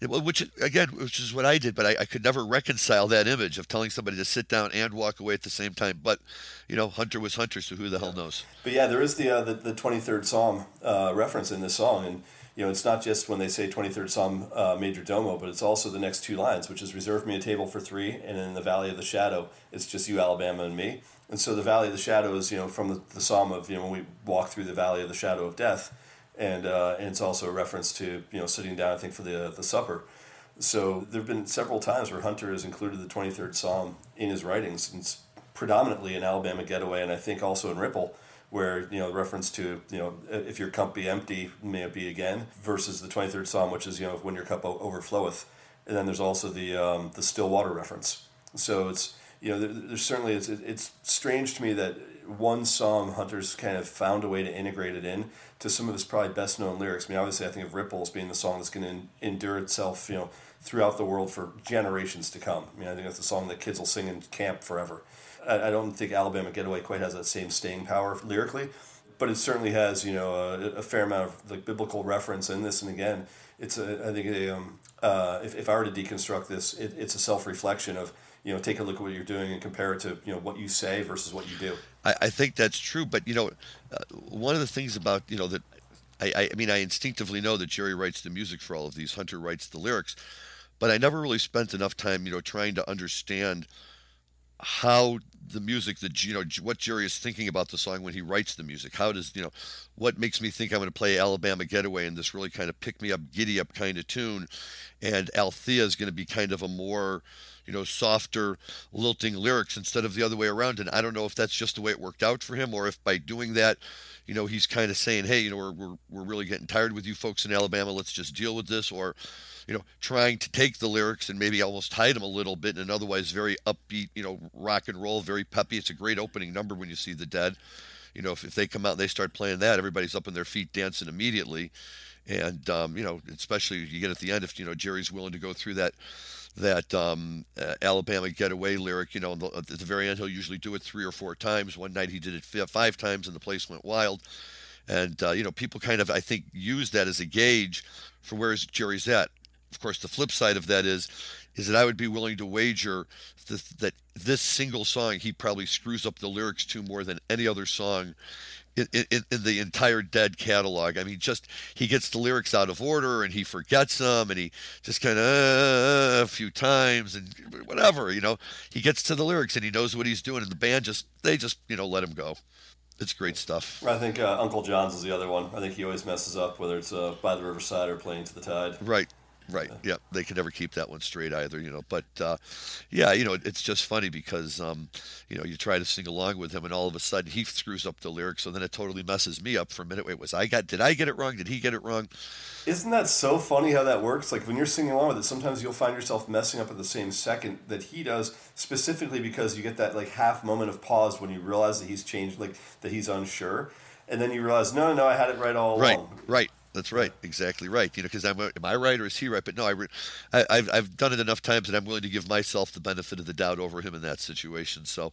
which again, which is what I did, but I, I, could never reconcile that image of telling somebody to sit down and walk away at the same time. But you know, Hunter was Hunter, so who the hell knows? But yeah, there is the uh, the twenty third Psalm uh, reference in this song, and you know, it's not just when they say twenty third Psalm uh, Major Domo, but it's also the next two lines, which is reserve me a table for three, and in the Valley of the Shadow, it's just you, Alabama, and me. And so the Valley of the Shadow is you know from the, the Psalm of you know when we walk through the Valley of the Shadow of Death. And, uh, and it's also a reference to you know sitting down I think for the the supper, so there have been several times where Hunter has included the 23rd Psalm in his writings, and it's predominantly in Alabama Getaway, and I think also in Ripple, where you know reference to you know if your cup be empty, may it be again, versus the 23rd Psalm, which is you know when your cup overfloweth, and then there's also the um, the still water reference. So it's you know there, there's certainly it's it's strange to me that one song Hunter's kind of found a way to integrate it in to some of his probably best known lyrics. I mean, obviously, I think of Ripples being the song that's going to endure itself, you know, throughout the world for generations to come. I mean, I think that's a song that kids will sing in camp forever. I, I don't think Alabama Getaway quite has that same staying power lyrically, but it certainly has, you know, a, a fair amount of like biblical reference in this. And again, it's a, I think, a, um, uh, if, if I were to deconstruct this, it, it's a self reflection of, you know, take a look at what you're doing and compare it to, you know, what you say versus what you do. I, I think that's true, but you know, uh, one of the things about you know that I, I mean I instinctively know that Jerry writes the music for all of these, Hunter writes the lyrics, but I never really spent enough time you know trying to understand how the music that you know what Jerry is thinking about the song when he writes the music. How does you know what makes me think I'm going to play Alabama Getaway in this really kind of pick me up, giddy up kind of tune, and Althea is going to be kind of a more you know, softer, lilting lyrics instead of the other way around. And I don't know if that's just the way it worked out for him or if by doing that, you know, he's kind of saying, hey, you know, we're, we're, we're really getting tired with you folks in Alabama. Let's just deal with this. Or, you know, trying to take the lyrics and maybe almost hide them a little bit in an otherwise very upbeat, you know, rock and roll, very peppy. It's a great opening number when you see the dead. You know, if, if they come out and they start playing that, everybody's up on their feet dancing immediately. And, um, you know, especially you get at the end, if, you know, Jerry's willing to go through that that um, uh, Alabama Getaway lyric. You know, the, at the very end, he'll usually do it three or four times. One night he did it five times, and the place went wild. And uh, you know, people kind of, I think, use that as a gauge for where Jerry's at. Of course, the flip side of that is, is that I would be willing to wager that, that this single song he probably screws up the lyrics to more than any other song in, in, in, the entire Dead catalog. I mean, just he gets the lyrics out of order and he forgets them and he just kind of uh, a few times and whatever, you know. He gets to the lyrics and he knows what he's doing, and the band just they just you know let him go. It's great stuff. I think uh, Uncle John's is the other one. I think he always messes up, whether it's uh, by the riverside or playing to the tide. Right. Right. Yeah. They can never keep that one straight either, you know. But uh, yeah, you know, it's just funny because um, you know you try to sing along with him, and all of a sudden he screws up the lyrics, so then it totally messes me up for a minute. Wait, was I got? Did I get it wrong? Did he get it wrong? Isn't that so funny how that works? Like when you're singing along with it, sometimes you'll find yourself messing up at the same second that he does, specifically because you get that like half moment of pause when you realize that he's changed, like that he's unsure, and then you realize, no, no, I had it right all along. Right. Right. That's right, exactly right. You know, because I'm, am I right or is he right? But no, I, I, have I've done it enough times that I'm willing to give myself the benefit of the doubt over him in that situation. So,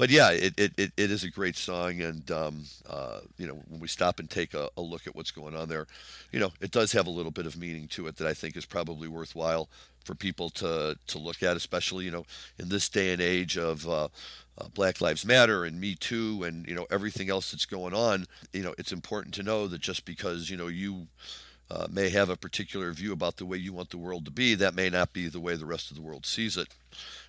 but yeah, it, it, it, is a great song, and um, uh, you know, when we stop and take a, a, look at what's going on there, you know, it does have a little bit of meaning to it that I think is probably worthwhile for people to to look at, especially you know, in this day and age of uh, uh, Black Lives Matter and Me Too and you know everything else that's going on, you know it's important to know that just because you know you uh, may have a particular view about the way you want the world to be. That may not be the way the rest of the world sees it.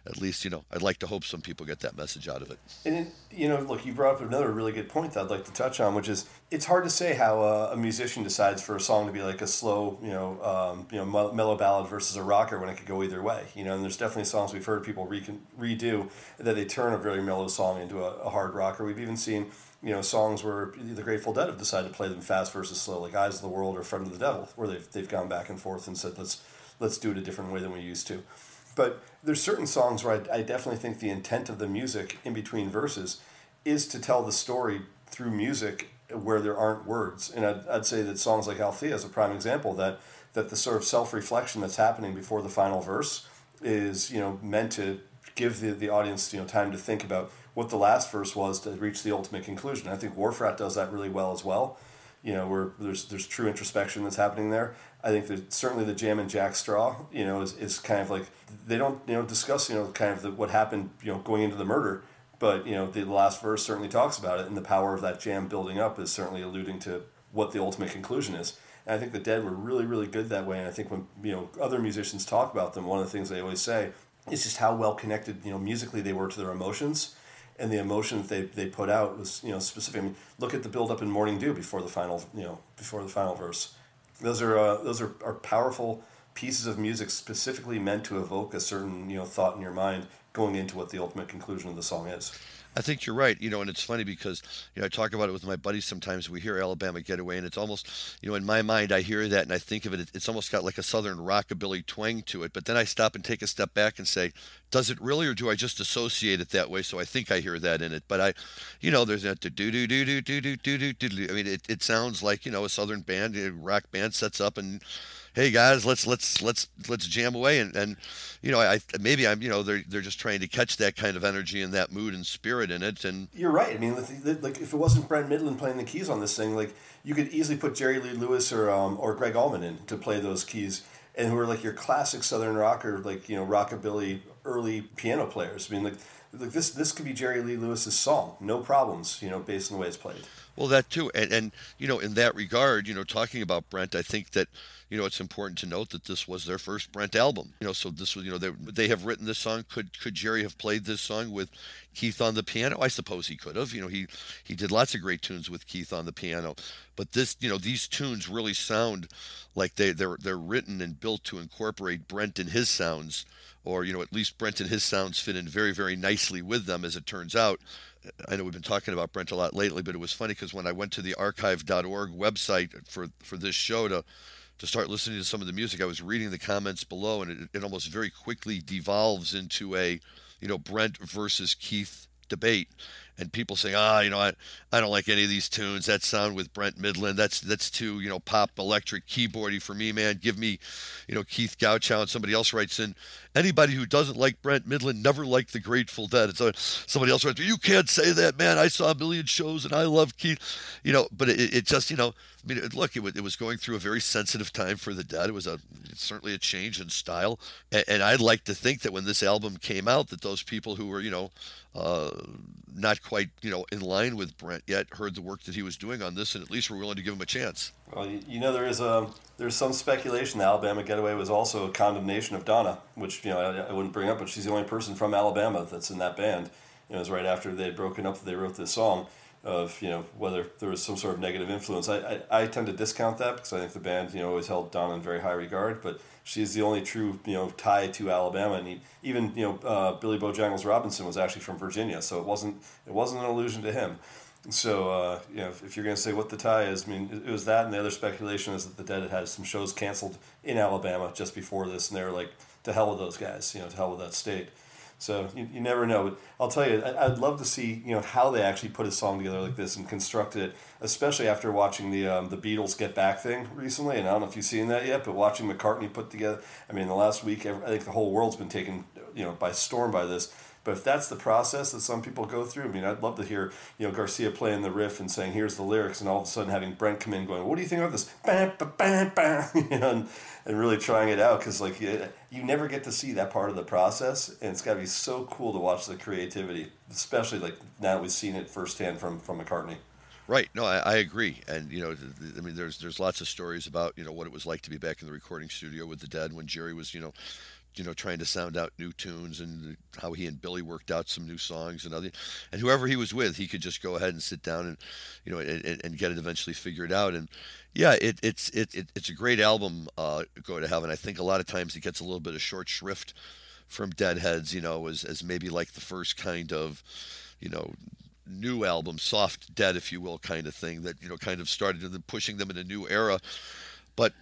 At least, you know, I'd like to hope some people get that message out of it. And, it, you know, look, you brought up another really good point that I'd like to touch on, which is it's hard to say how a, a musician decides for a song to be like a slow, you know, um, you know, mellow ballad versus a rocker when it could go either way. You know, and there's definitely songs we've heard people re- redo that they turn a very mellow song into a, a hard rocker. We've even seen you know songs where the Grateful Dead have decided to play them fast versus slow, like "Eyes of the World" or "Friend of the Devil," where they've they've gone back and forth and said let's let's do it a different way than we used to. But there's certain songs where I, I definitely think the intent of the music in between verses is to tell the story through music where there aren't words. And I'd, I'd say that songs like Althea is a prime example that that the sort of self reflection that's happening before the final verse is you know meant to give the, the audience you know time to think about what the last verse was to reach the ultimate conclusion. I think Wharf Rat does that really well as well. You know, where there's there's true introspection that's happening there. I think that certainly the Jam and Jack Straw, you know, is, is kind of like they don't you know discuss you know kind of the, what happened you know going into the murder, but you know the last verse certainly talks about it, and the power of that jam building up is certainly alluding to what the ultimate conclusion is. And I think the Dead were really really good that way, and I think when you know other musicians talk about them, one of the things they always say is just how well connected you know musically they were to their emotions and the emotion that they, they put out was you know specific. I mean, look at the build up in Morning Dew before the final you know before the final verse. Those are uh, those are, are powerful pieces of music specifically meant to evoke a certain you know thought in your mind going into what the ultimate conclusion of the song is. I think you're right. You know, and it's funny because you know I talk about it with my buddies sometimes. We hear Alabama Getaway, and it's almost you know in my mind I hear that and I think of it. It's almost got like a southern rockabilly twang to it. But then I stop and take a step back and say, does it really, or do I just associate it that way? So I think I hear that in it. But I, you know, there's that do do do do do do do do do. I mean, it, it sounds like you know a southern band, a rock band sets up and hey guys, let's let's let's let's jam away and and you know I maybe I'm you know they're they're just trying to catch that kind of energy and that mood and spirit in it and you're right. I mean, like if it wasn't Brent Mydland playing the keys on this thing, like you could easily put Jerry Lee Lewis or um, or Gregg Allman in to play those keys and who are like your classic southern rocker like you know rockabilly early piano players. I mean like like this this could be Jerry Lee Lewis's song, no problems, you know, based on the way it's played. Well, that too, and and you know, in that regard, you know, talking about Brent, I think that you know, it's important to note that this was their first Brent album. You know, so this was, you know, they, they have written this song. Could could Jerry have played this song with Keith on the piano? I suppose he could have. You know, he he did lots of great tunes with Keith on the piano. But this, you know, these tunes really sound like they they're they're written and built to incorporate Brent and his sounds, or you know, at least Brent and his sounds fit in very very nicely with them, as it turns out. I know we've been talking about Brent a lot lately, but it was funny because when I went to the archive.org website for for this show to to start listening to some of the music, I was reading the comments below, and it, it almost very quickly devolves into a, you know, Brent versus Keith debate and people saying, ah, you know, I, I don't like any of these tunes. That sound with Brent Mydland, that's that's too, you know, pop electric keyboardy for me, man. Give me, you know, Keith Godchaux. And somebody else writes in, anybody who doesn't like Brent Mydland never liked the Grateful Dead. And so somebody else writes, you can't say that, man. I saw a million shows and I love Keith, you know. But it, it just, you know, I mean, look, it was, it was going through a very sensitive time for the Dead. It was a certainly a change in style, and, and I'd like to think that when this album came out, that those people who were, you know, uh, not quite, you know, in line with Brent yet, heard the work that he was doing on this, and at least were willing to give him a chance. Well, you know, there is a there's some speculation that Alabama Getaway was also a condemnation of Donna, which you know I, I, wouldn't bring up, but she's the only person from Alabama that's in that band. It was right after they had broken up that they wrote this song of you know whether there was some sort of negative influence. I, I, I tend to discount that because I think the band you know always held Donna in very high regard, but she's the only true you know tie to Alabama, and he, even you know uh, Billy Bojangles Robinson was actually from Virginia, so it wasn't it wasn't an allusion to him. So uh, you know if, if you're going to say what the tie is, I mean it, it was that, and the other speculation is that the Dead had had some shows canceled in Alabama just before this, and they were like to hell with those guys, you know to hell with that state. So you, you never know. But I'll tell you, I, would love to see you know how they actually put a song together like this and construct it, especially after watching the um, the Beatles Get Back thing recently. And I don't know if you've seen that yet, but watching McCartney put together. I mean, the last week, I think the whole world's been taken you know by storm by this. But if that's the process that some people go through, I mean, I'd love to hear you know Garcia playing the riff and saying, "Here's the lyrics," and all of a sudden having Brent come in going, "What do you think of this?" You know, and, and really trying it out because like you, you never get to see that part of the process, and it's got to be so cool to watch the creativity, especially like now we've seen it firsthand from from McCartney. Right. No, I, I agree. And you know, I mean, there's there's lots of stories about you know what it was like to be back in the recording studio with the Dead when Jerry was you know, you know, trying to sound out new tunes and how he and Billy worked out some new songs and other, and whoever he was with, he could just go ahead and sit down and, you know, and, and get it eventually figured out. And yeah, it, it's it, it, it's a great album, uh, Go to Heaven. I think a lot of times it gets a little bit of short shrift from Deadheads, you know, as as maybe like the first kind of, you know, new album, soft dead, if you will, kind of thing that you know kind of started pushing them in a new era. But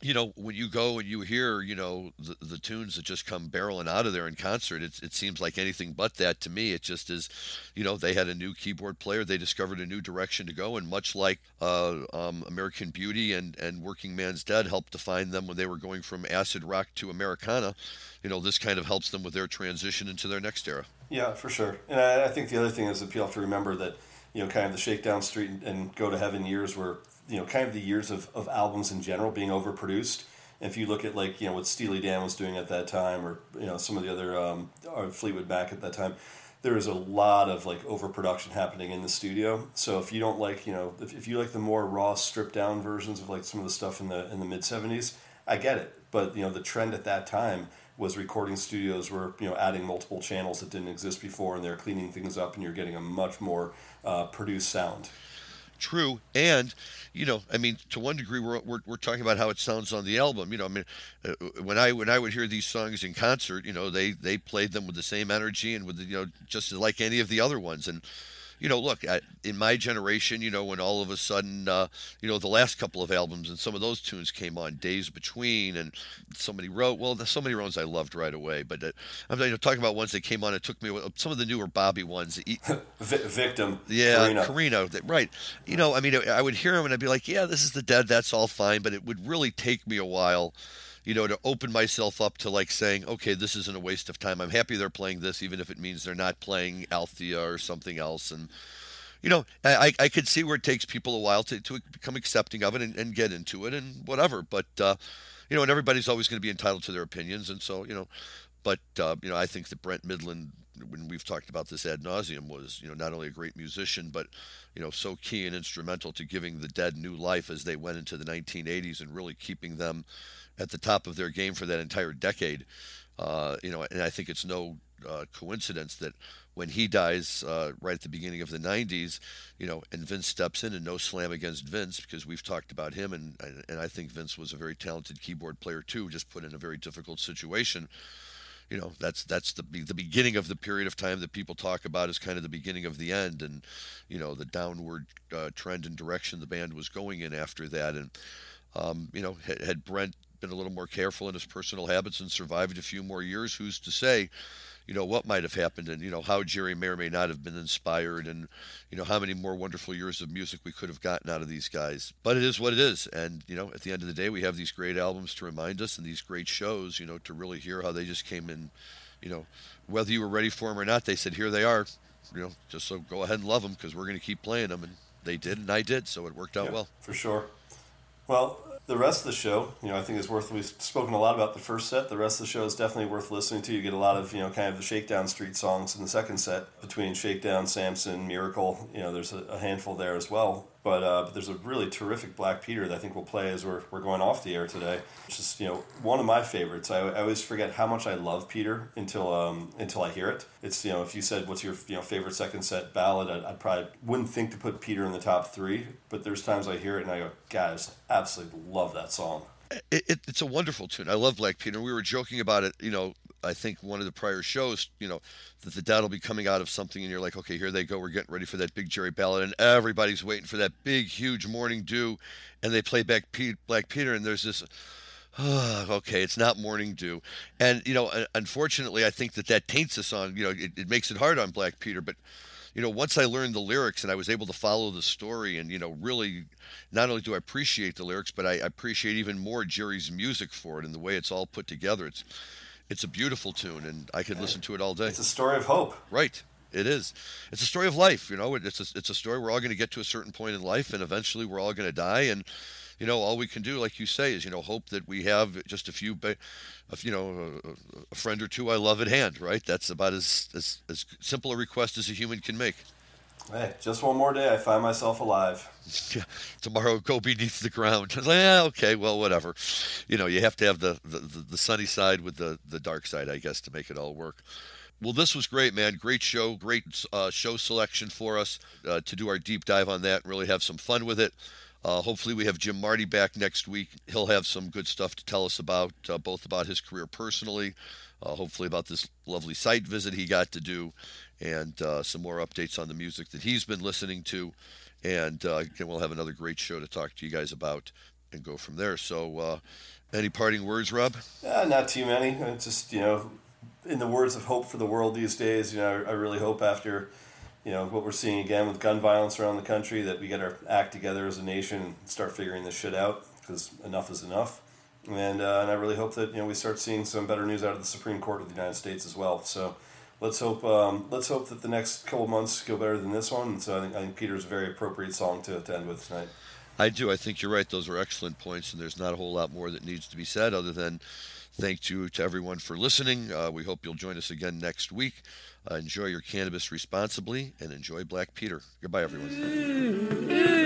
you know, when you go and you hear, you know, the, the tunes that just come barreling out of there in concert, it, it seems like anything but that to me. It just is, you know, they had a new keyboard player, they discovered a new direction to go, and much like uh, um, American Beauty and and Workingman's Dead helped define them when they were going from acid rock to Americana, you know, this kind of helps them with their transition into their next era. Yeah, for sure. And I, I think the other thing is that people have to remember that, you know, kind of the Shakedown Street and Go to Heaven years were, you know, kind of the years of, of albums in general being overproduced. If you look at like, you know, what Steely Dan was doing at that time or, you know, some of the other, um, Fleetwood Mac at that time, there was a lot of like overproduction happening in the studio. So if you don't like, you know, if, if you like the more raw stripped down versions of like some of the stuff in the, in the mid 70s, I get it. But, you know, the trend at that time was recording studios were you know adding multiple channels that didn't exist before, and they're cleaning things up, and you're getting a much more uh, produced sound. True, and you know, I mean, to one degree, we're, we're, we're talking about how it sounds on the album. You know, I mean, uh, when I when I would hear these songs in concert, you know, they they played them with the same energy and with the, you know just like any of the other ones, and you know, look, in my generation, you know, when all of a sudden, uh, you know, the last couple of albums and some of those tunes came on, Days Between, and somebody wrote, well, so many ones I loved right away, but uh, I'm you know, talking about ones that came on. It took me some of the newer Bobby ones. Victim. Yeah. Corrina. Right. You know, I mean, I would hear them and I'd be like, yeah, this is the Dead. That's all fine, but it would really take me a while you know, to open myself up to like saying, okay, this isn't a waste of time. I'm happy they're playing this, even if it means they're not playing Althea or something else. And, you know, I, I could see where it takes people a while to, to become accepting of it and, and get into it and whatever. But, uh, you know, and everybody's always going to be entitled to their opinions. And so, you know, but, uh, you know, I think that Brent Mydland, when we've talked about this ad nauseum, was, you know, not only a great musician, but, you know, so key and instrumental to giving the Dead new life as they went into the 1980s and really keeping them at the top of their game for that entire decade. Uh, you know, and I think it's no uh, coincidence that when he dies uh, right at the beginning of the 90s, you know, and Vince steps in and no slam against Vince because we've talked about him and and I think Vince was a very talented keyboard player too, just put in a very difficult situation. You know, that's that's the the beginning of the period of time that people talk about as kind of the beginning of the end, and you know the downward uh, trend and direction the band was going in after that, and um, you know had, had Brent been a little more careful in his personal habits and survived a few more years, who's to say, you know, what might have happened and, you know, how Jerry may or may not have been inspired and, you know, how many more wonderful years of music we could have gotten out of these guys. But it is what it is. And, you know, at the end of the day, we have these great albums to remind us and these great shows, you know, to really hear how they just came in, you know, whether you were ready for them or not, they said, here they are, you know, just so go ahead and love them because we're going to keep playing them. And they did, and I did. So it worked out yeah, well. For sure. Well, the rest of the show, you know, I think is worth. We've spoken a lot about the first set. The rest of the show is definitely worth listening to. You get a lot of, you know, kind of the Shakedown Street songs in the second set between Shakedown, Samson, Miracle. You know, there's a, a handful there as well. But, uh, but there's a really terrific Black Peter that I think we'll play as we're, we're going off the air today. It's just you know one of my favorites. I, I always forget how much I love Peter until um, until I hear it. It's you know if you said what's your you know favorite second set ballad, I'd, I'd probably wouldn't think to put Peter in the top three. But there's times I hear it and I go, I just absolutely love that song. It, it, it's a wonderful tune. I love Black Peter. We were joking about it, you know, I think one of the prior shows, you know, that the dad will be coming out of something, and you're like, okay, here they go. We're getting ready for that big Jerry ballad, and everybody's waiting for that big, huge Morning Dew, and they play back Pete, Black Peter, and there's this. Oh, okay, it's not Morning Dew, and you know, unfortunately, I think that that taints the song. You know, it, it makes it hard on Black Peter, but you know, once I learned the lyrics and I was able to follow the story, and you know, really, not only do I appreciate the lyrics, but I appreciate even more Jerry's music for it and the way it's all put together. It's it's a beautiful tune, and I could listen to it all day. It's a story of hope. Right. It is. It's a story of life. You know, it's a, it's a story we're all going to get to a certain point in life, and eventually we're all going to die. And you know, all we can do, like you say, is you know hope that we have just a few, you know, a, friend or two I love at hand. Right. That's about as as as simple a request as a human can make. Hey, just one more day, I find myself alive. Tomorrow go beneath the ground. yeah, okay, well, whatever. You know, you have to have the, the, the sunny side with the, the dark side, I guess, to make it all work. Well, this was great, man. Great show, great uh, show selection for us uh, to do our deep dive on that and really have some fun with it. Uh, hopefully, we have Jim Marty back next week. He'll have some good stuff to tell us about, uh, both about his career personally, uh, hopefully about this lovely site visit he got to do, and uh, some more updates on the music that he's been listening to. And uh, again, we'll have another great show to talk to you guys about and go from there. So, uh, any parting words, Rob? not too many. It's just you know, in the words of hope for the world these days, you know, I, I really hope after you know what we're seeing again with gun violence around the country that we get our act together as a nation and start figuring this shit out because enough is enough and uh, and I really hope that you know we start seeing some better news out of the Supreme Court of the United States as well so let's hope um, let's hope that the next couple months go better than this one. And so I think, I think Peter's a very appropriate song to, to end with tonight. I do. I think you're right. Those are excellent points and there's not a whole lot more that needs to be said other than thank you to everyone for listening. Uh, we hope you'll join us again next week. Uh, enjoy your cannabis responsibly and enjoy Black Peter. Goodbye, everyone.